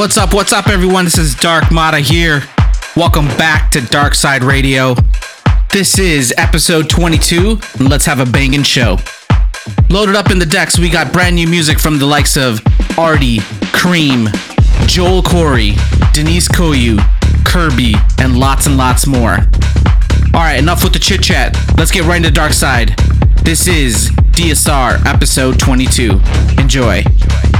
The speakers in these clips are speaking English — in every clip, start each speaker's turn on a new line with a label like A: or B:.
A: What's up? What's up, everyone? This is Dark Mata here. Welcome back to Dark Side Radio. This is episode 22, and let's have a banging show. Loaded up in the decks, we got brand new music from the likes of ARTY, KREAM, Joel Corry, Denise Koyu, Kirby, and lots and lots more. All right, enough with the chit chat. Let's get right into Dark Side. This is DSR episode 22. Enjoy.
B: Enjoy.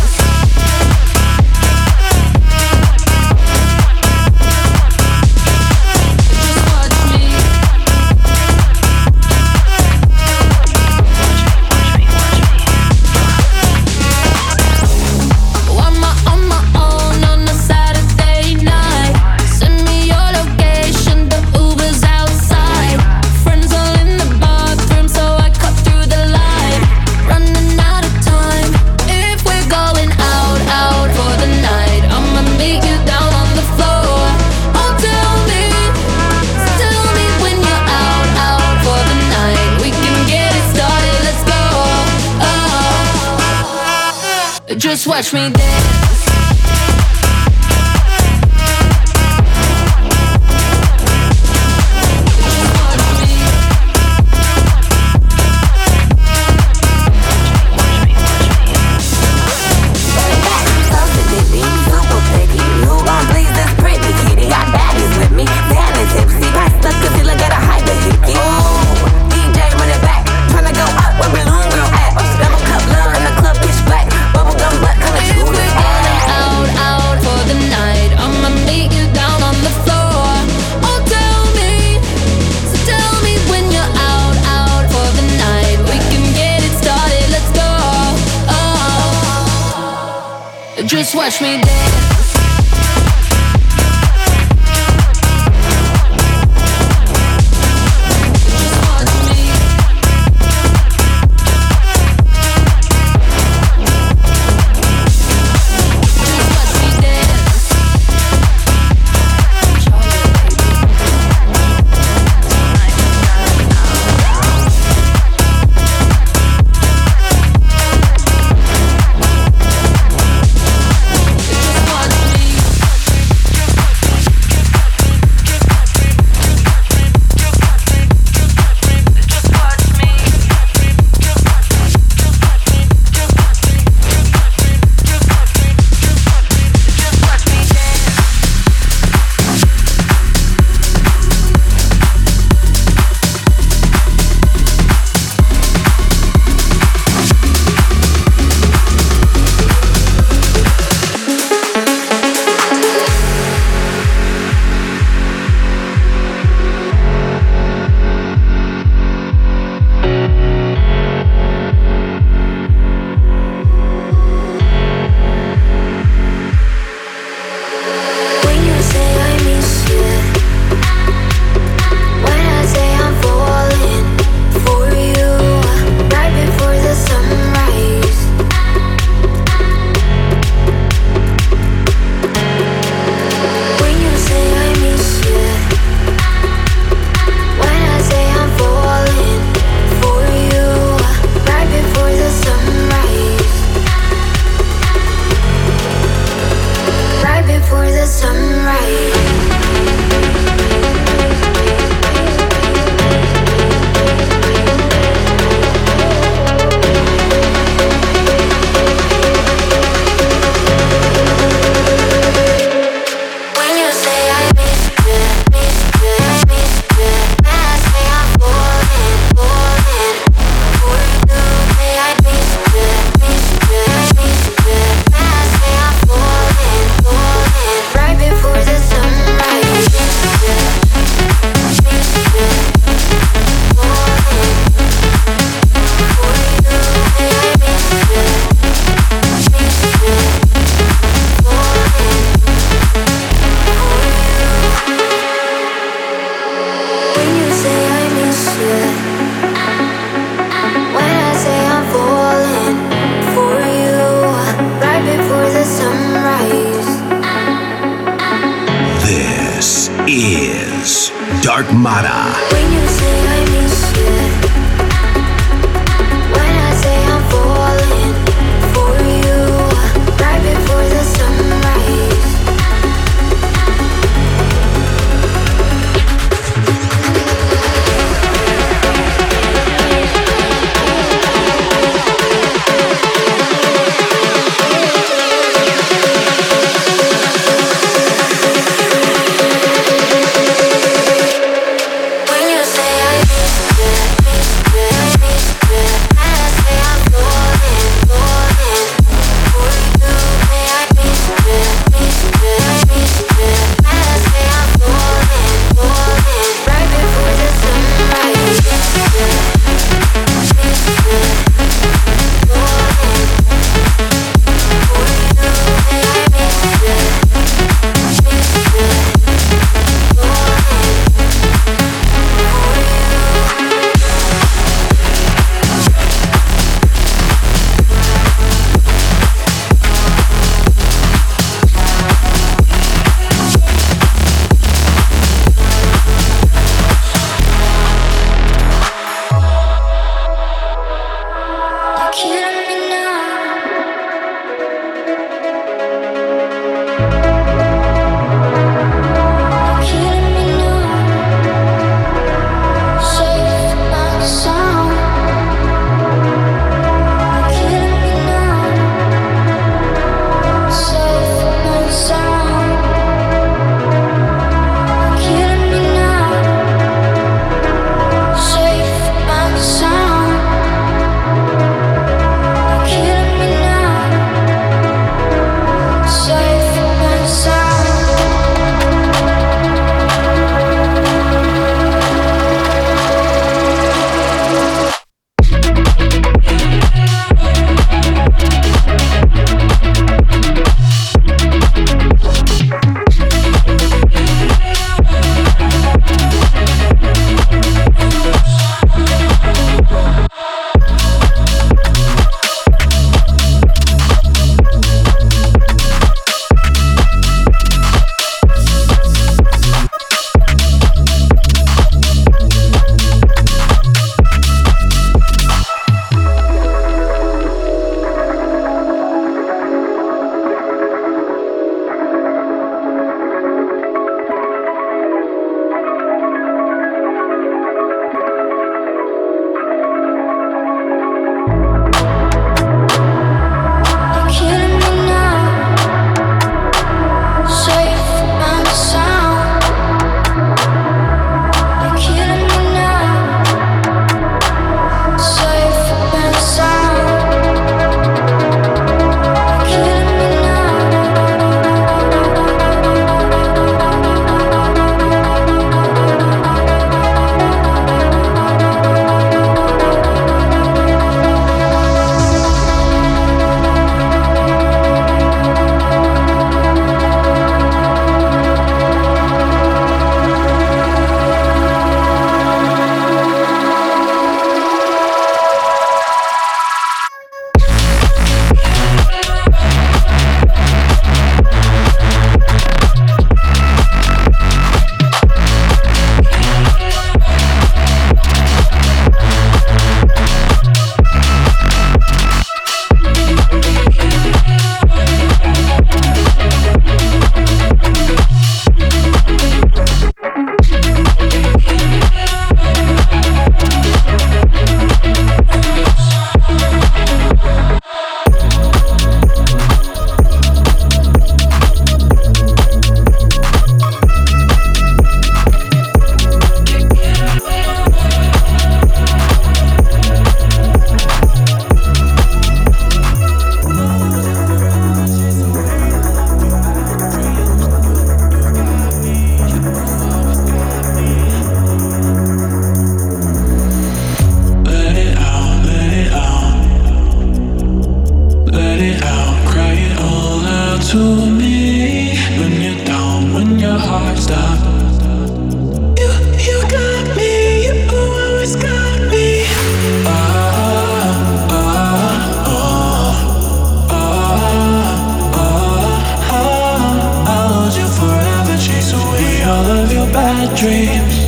B: touch me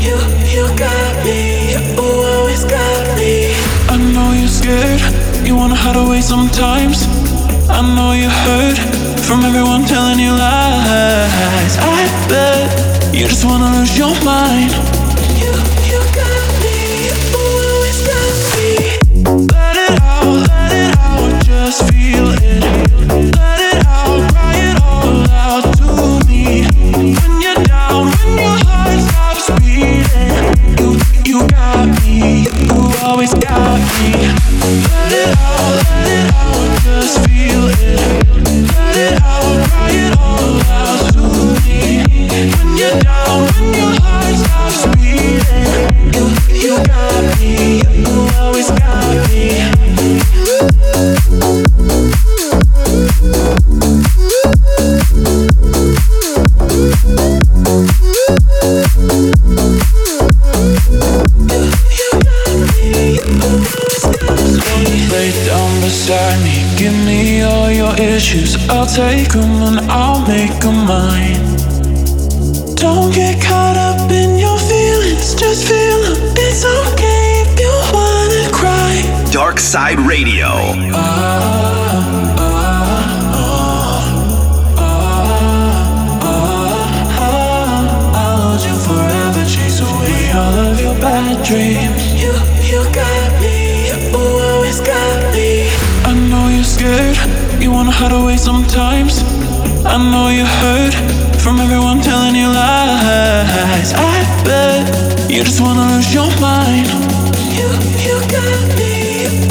B: You, you
C: got me, you always got me. I know you're scared, you wanna hide away sometimes. I know you hurt from everyone telling you lies. I bet you just wanna lose your mind. You, you got me, you always got me. Let it out, let it out, just feel it. Let it out, cry it all out to me. You, got me, you always got me. Let it out, let it out, just feel it. Let it out, cry it all out to me. When you're down, when your heart stops beating, you, you got me, you always got me. I'll take them and I'll make them mine. Don't get caught up in your feelings, just feel them. It's okay if you wanna cry.
D: Dark Side Radio.
C: Hide away sometimes. I know you hurt from everyone telling you lies. I bet you just wanna lose your mind. You, you got me,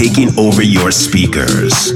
D: taking over your speakers.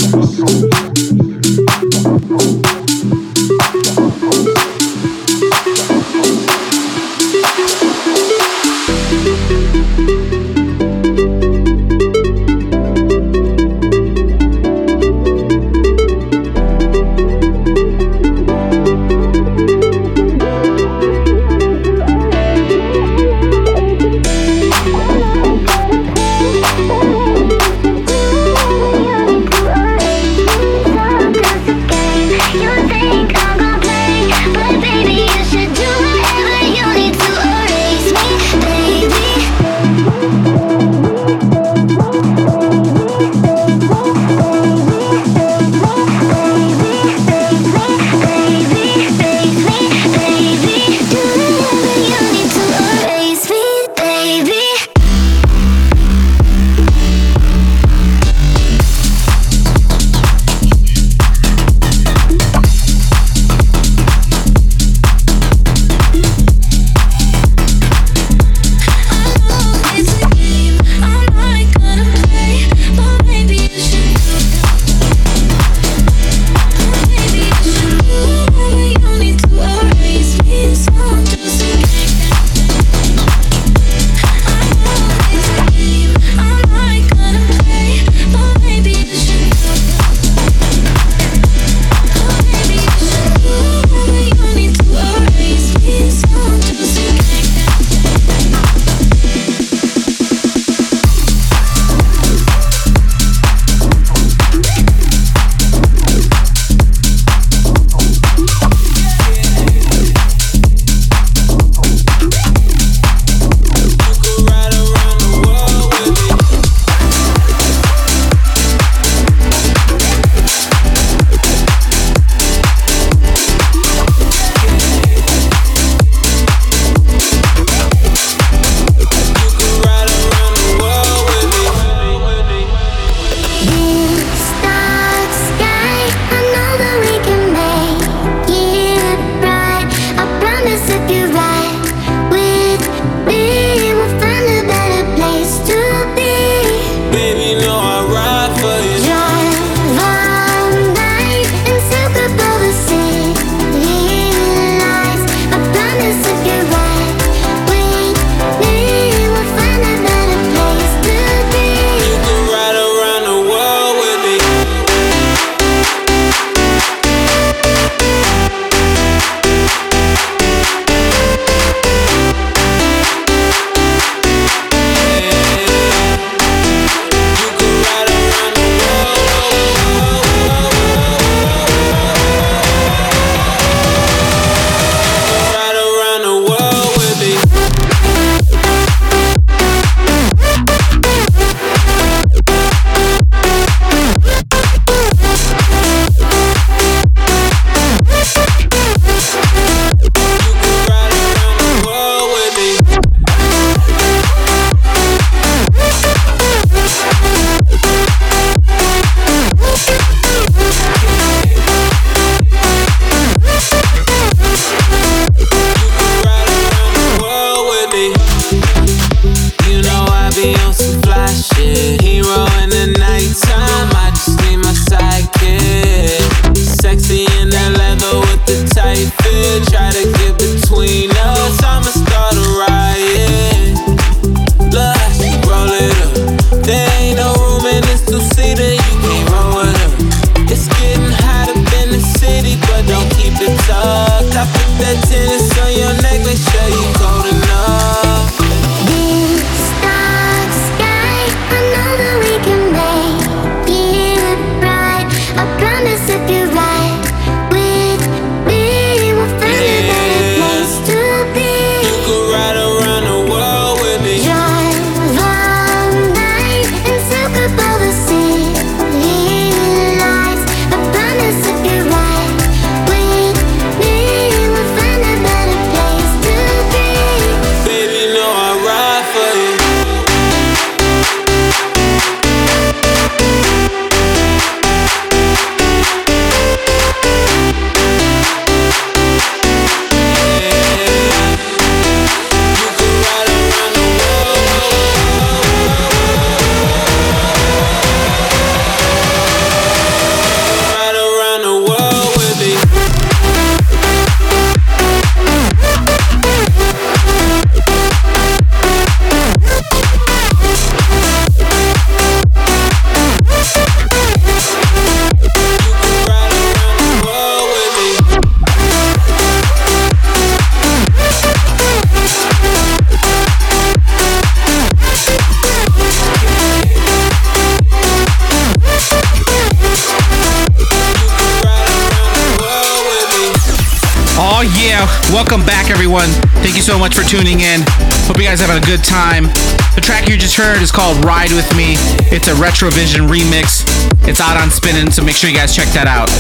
B: Tuning in. Hope you guys having a good time. The track you just heard is called Ride With Me. It's a Retrovision remix. It's out on Spinnin', so make sure you guys check that out.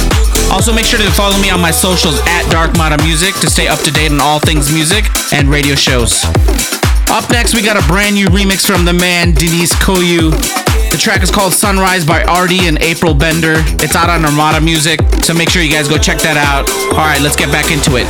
B: Also, make sure to follow me on my socials at Dark Mata Music to stay up to date on all things music and radio shows. Up next, we got a brand new remix from the man Denise Koyu. The track is called Sunrise by ARTY and April Bender. It's out on Armada Music, so make sure you guys go check that out. All right, let's get back into it.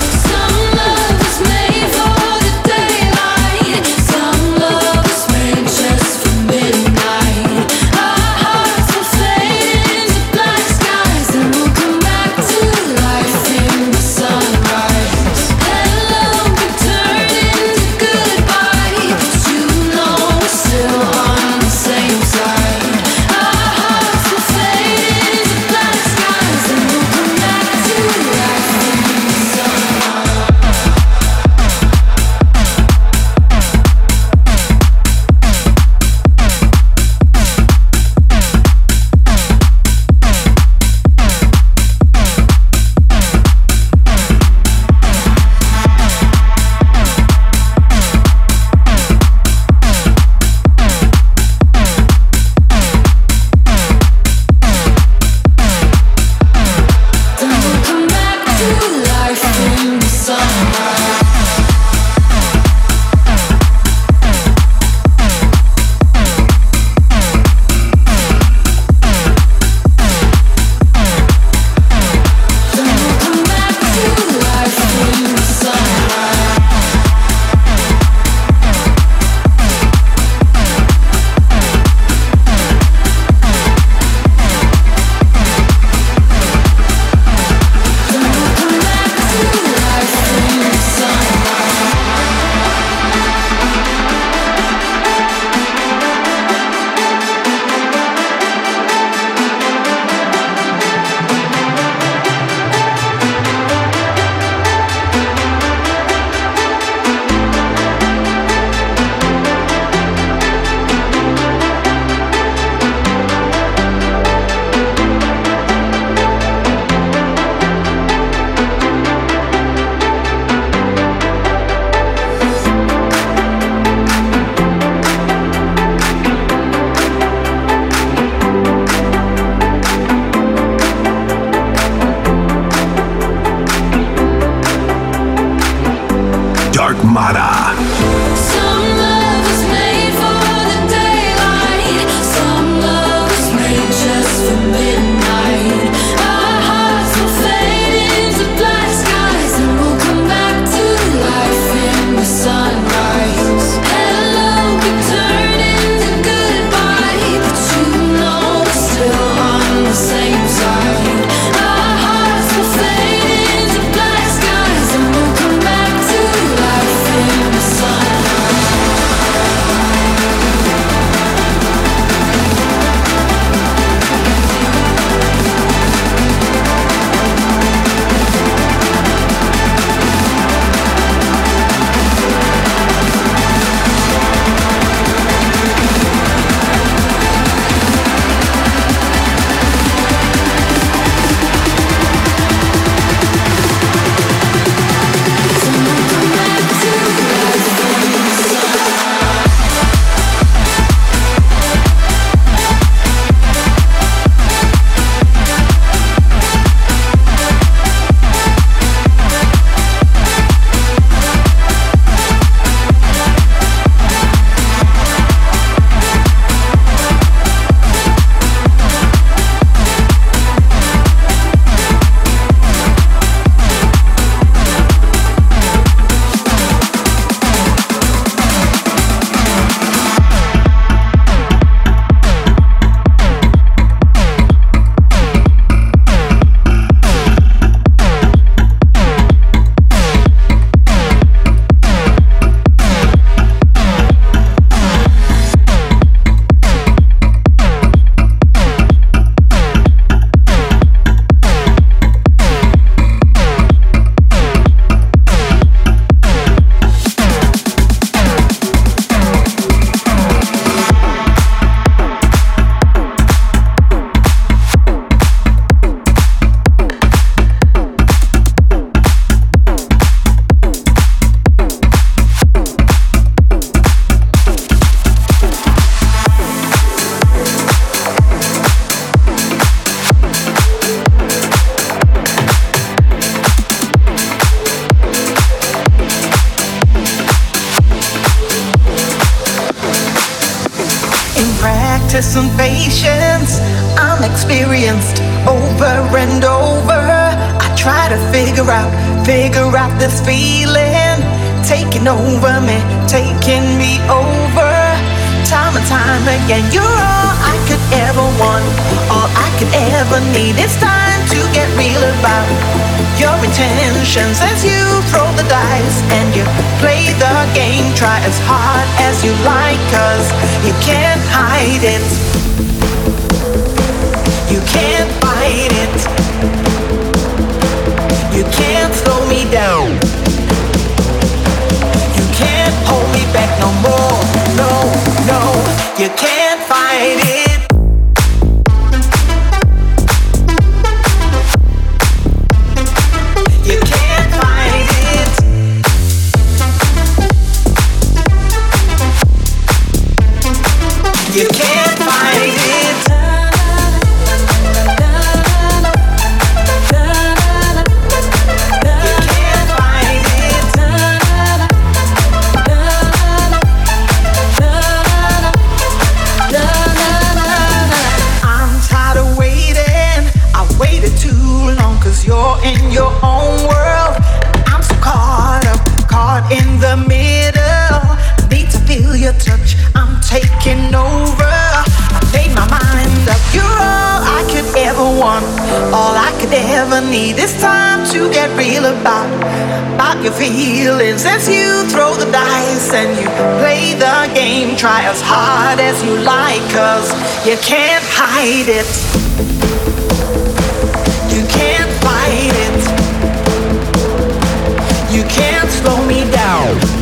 E: Again, you're all I could ever want, all I could ever need. It's time to get real about your intentions as you throw the dice and you play the game. Try as hard as you like, cause you can't hide it. You can't fight it. You can't slow me down. You can't hold me back no more. No, no, need. It's time to get real about, about your feelings as you throw the dice and you play the game. Try as hard as you like, cause you can't hide it. You can't fight it. You can't slow me down.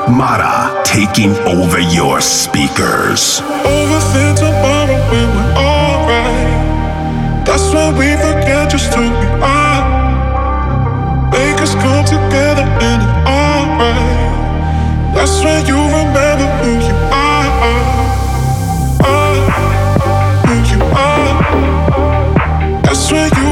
D: Dark Mata taking over your speakers.
F: Overthink tomorrow when we're alright. That's when we forget just who we are. Make us come together and it's alright. That's when you remember who you are. Are, who you are. That's when you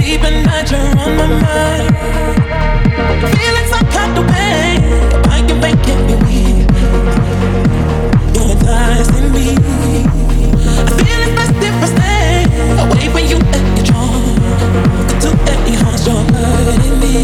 G: sleep at night, you're on my mind. Feelings I cut away, I can make it be weak. Your thighs in me. I feel it's best if I stay away from you and your
H: charm. To any heart,
C: your blood in me.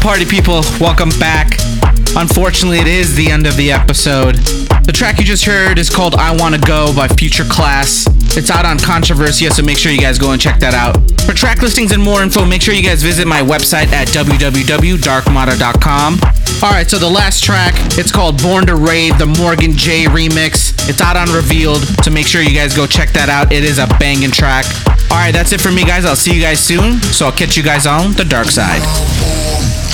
C: Party people? Welcome back. Unfortunately, it is the end of the episode. The track you just heard is called I Wanna Go by Future Class. It's out on Controversia, so make sure you guys go and check that out. For track listings and more info, make sure you guys visit my website at www.darkmata.com. Alright, so the last track, it's called Born to Rave, the Morgan J remix. It's out on Revealed, so make sure you guys go check that out. It is a banging track. Alright, that's it for me, guys. I'll see you guys soon. So I'll catch you guys on the dark side.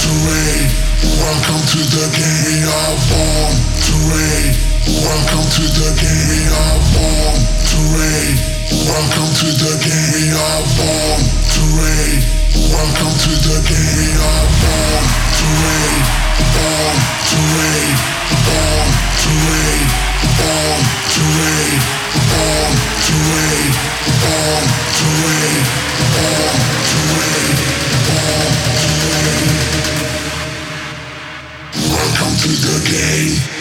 I: Welcome to the game, we are born to. Welcome to the game, we are born to. Welcome to the days.